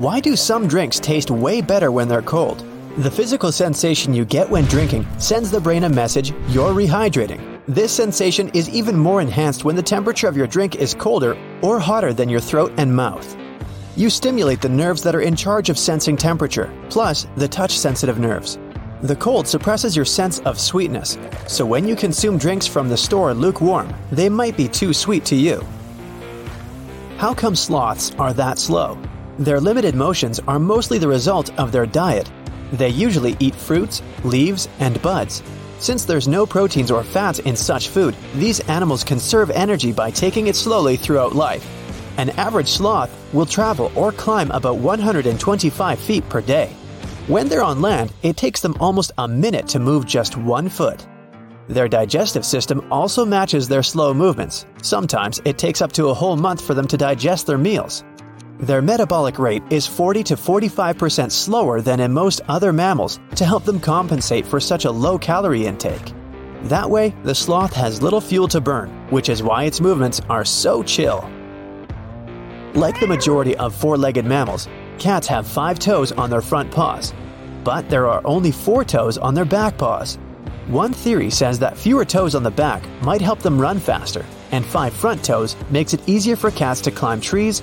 Why do some drinks taste way better when they're cold? The physical sensation you get when drinking sends the brain a message you're rehydrating. This sensation is even more enhanced when the temperature of your drink is colder or hotter than your throat and mouth. You stimulate the nerves that are in charge of sensing temperature, plus the touch sensitive nerves. The cold suppresses your sense of sweetness, so when you consume drinks from the store lukewarm, they might be too sweet to you. How come sloths are that slow? Their limited motions are mostly the result of their diet. They usually eat fruits, leaves, and buds. Since there's no proteins or fats in such food, these animals conserve energy by taking it slowly throughout life. An average sloth will travel or climb about 125 feet per day. When they're on land, it takes them almost a minute to move just one foot. Their digestive system also matches their slow movements. Sometimes it takes up to a whole month for them to digest their meals. Their metabolic rate is 40 to 45% slower than in most other mammals to help them compensate for such a low calorie intake. That way, the sloth has little fuel to burn, which is why its movements are so chill. Like the majority of four legged mammals, cats have five toes on their front paws, but there are only four toes on their back paws. One theory says that fewer toes on the back might help them run faster, and five front toes makes it easier for cats to climb trees.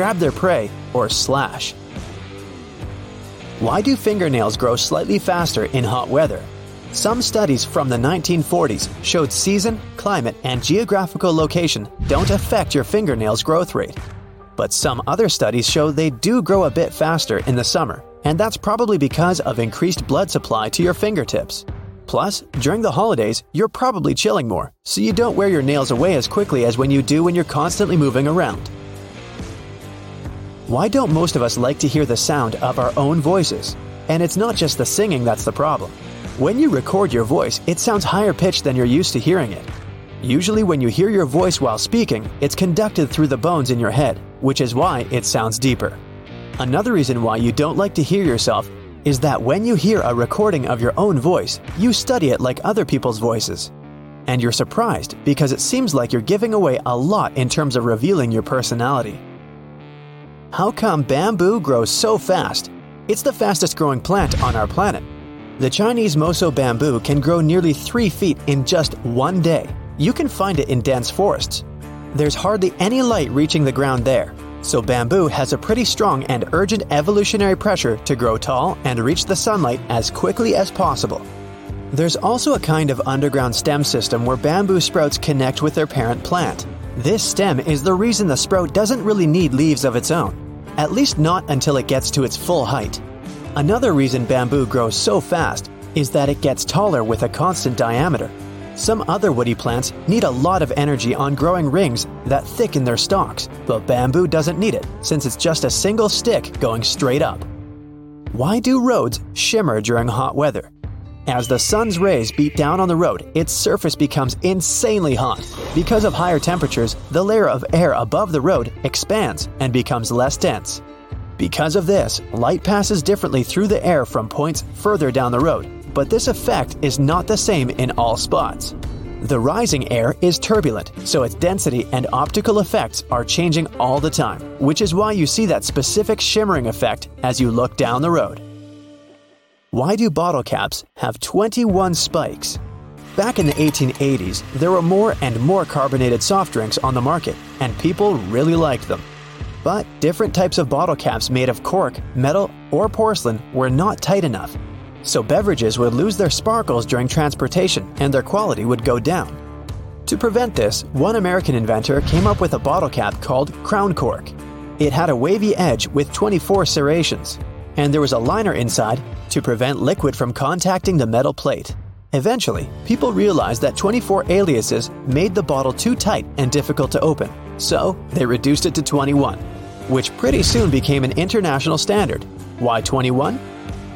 Grab their prey, or slash. Why do fingernails grow slightly faster in hot weather? Some studies from the 1940s showed season, climate, and geographical location don't affect your fingernails' growth rate. But some other studies show they do grow a bit faster in the summer, and that's probably because of increased blood supply to your fingertips. Plus, during the holidays, you're probably chilling more, so you don't wear your nails away as quickly as when you do when you're constantly moving around. Why don't most of us like to hear the sound of our own voices? And it's not just the singing that's the problem. When you record your voice, it sounds higher pitched than you're used to hearing it. Usually, when you hear your voice while speaking, it's conducted through the bones in your head, which is why it sounds deeper. Another reason why you don't like to hear yourself is that when you hear a recording of your own voice, you study it like other people's voices. And you're surprised because it seems like you're giving away a lot in terms of revealing your personality. How come bamboo grows so fast? It's the fastest growing plant on our planet. The Chinese Moso bamboo can grow nearly 3 feet in just one day. You can find it in dense forests. There's hardly any light reaching the ground there, so bamboo has a pretty strong and urgent evolutionary pressure to grow tall and reach the sunlight as quickly as possible. There's also a kind of underground stem system where bamboo sprouts connect with their parent plant. This stem is the reason the sprout doesn't really need leaves of its own, at least not until it gets to its full height. Another reason bamboo grows so fast is that it gets taller with a constant diameter. Some other woody plants need a lot of energy on growing rings that thicken their stalks, but bamboo doesn't need it since it's just a single stick going straight up. Why do roads shimmer during hot weather? As the sun's rays beat down on the road, its surface becomes insanely hot. Because of higher temperatures, the layer of air above the road expands and becomes less dense. Because of this, light passes differently through the air from points further down the road, but this effect is not the same in all spots. The rising air is turbulent, so its density and optical effects are changing all the time, which is why you see that specific shimmering effect as you look down the road. Why do bottle caps have 21 spikes? Back in the 1880s, there were more and more carbonated soft drinks on the market, and people really liked them. But different types of bottle caps made of cork, metal, or porcelain were not tight enough, so beverages would lose their sparkles during transportation and their quality would go down. To prevent this, one American inventor came up with a bottle cap called crown cork. It had a wavy edge with 24 serrations, and there was a liner inside to prevent liquid from contacting the metal plate. Eventually, people realized that 24 aliases made the bottle too tight and difficult to open, so they reduced it to 21. which pretty soon became an international standard. Why 21?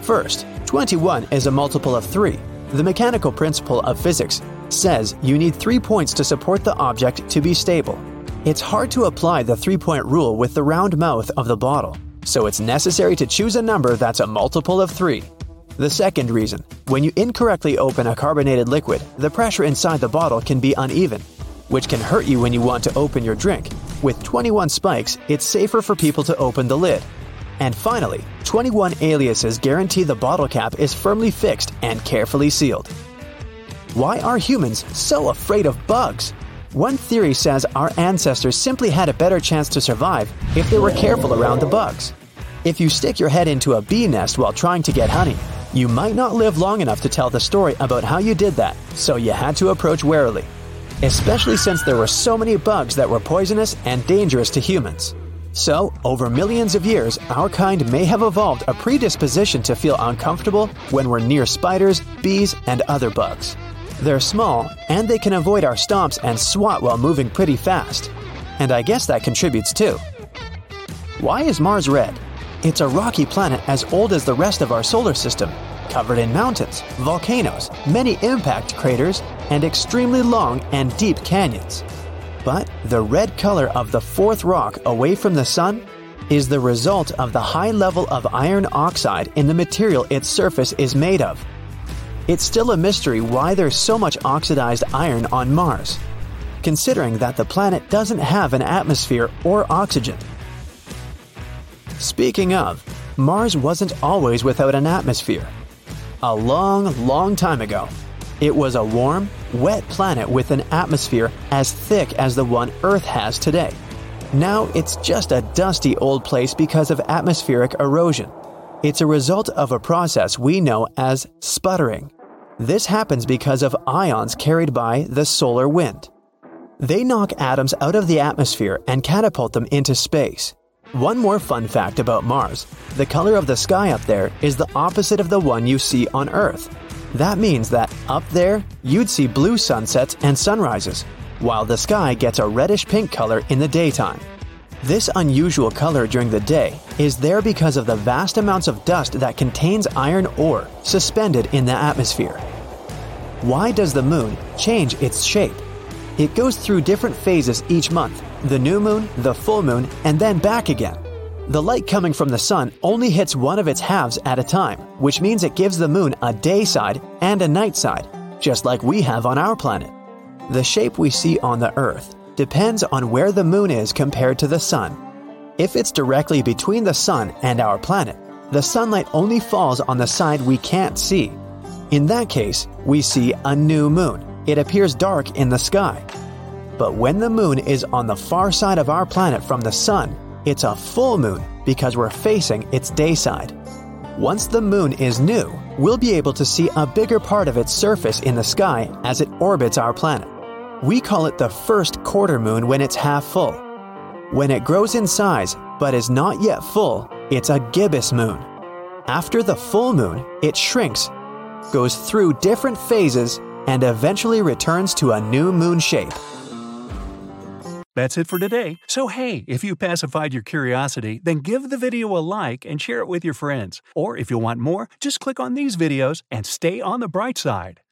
First, 21 is a multiple of 3. The mechanical principle of physics says you need 3 points to support the object to be stable. It's hard to apply the 3 point rule with the round mouth of the bottle, so it's necessary to choose a number that's a multiple of 3. The second reason when you incorrectly open a carbonated liquid, the pressure inside the bottle can be uneven, which can hurt you when you want to open your drink. With 21 spikes, it's safer for people to open the lid. And finally, 21 aliases guarantee the bottle cap is firmly fixed and carefully sealed. Why are humans so afraid of bugs? One theory says our ancestors simply had a better chance to survive if they were careful around the bugs. If you stick your head into a bee nest while trying to get honey, you might not live long enough to tell the story about how you did that, so you had to approach warily especially since there were so many bugs that were poisonous and dangerous to humans. So, over millions of years, our kind may have evolved a predisposition to feel uncomfortable when we're near spiders, bees, and other bugs. They're small, and they can avoid our stomps and swat while moving pretty fast. And I guess that contributes too. Why is Mars red? It's a rocky planet as old as the rest of our solar system, covered in mountains, volcanoes, many impact craters, and extremely long and deep canyons. But the red color of the fourth rock away from the sun is the result of the high level of iron oxide in the material its surface is made of. It's still a mystery why there's so much oxidized iron on Mars, considering that the planet doesn't have an atmosphere or oxygen. Speaking of, Mars wasn't always without an atmosphere. A long, long time ago, it was a warm, wet planet with an atmosphere as thick as the one Earth has today. Now it's just a dusty old place because of atmospheric erosion. It's a result of a process we know as sputtering. This happens because of ions carried by the solar wind. They knock atoms out of the atmosphere and catapult them into space. One more fun fact about Mars the color of the sky up there is the opposite of the one you see on Earth. That means that up there, you'd see blue sunsets and sunrises, while the sky gets a reddish pink color in the daytime. This unusual color during the day is there because of the vast amounts of dust that contains iron ore suspended in the atmosphere. Why does the moon change its shape? It goes through different phases each month the new moon, the full moon, and then back again. The light coming from the sun only hits one of its halves at a time, which means it gives the moon a day side and a night side, just like we have on our planet. The shape we see on the Earth depends on where the moon is compared to the sun. If it's directly between the sun and our planet, the sunlight only falls on the side we can't see. In that case, we see a new moon. It appears dark in the sky. But when the moon is on the far side of our planet from the sun, it's a full moon because we're facing its day side. Once the moon is new, we'll be able to see a bigger part of its surface in the sky as it orbits our planet. We call it the first quarter moon when it's half full. When it grows in size but is not yet full, it's a gibbous moon. After the full moon, it shrinks, goes through different phases, and eventually returns to a new moon shape. That's it for today. So, hey, if you pacified your curiosity, then give the video a like and share it with your friends. Or if you want more, just click on these videos and stay on the bright side.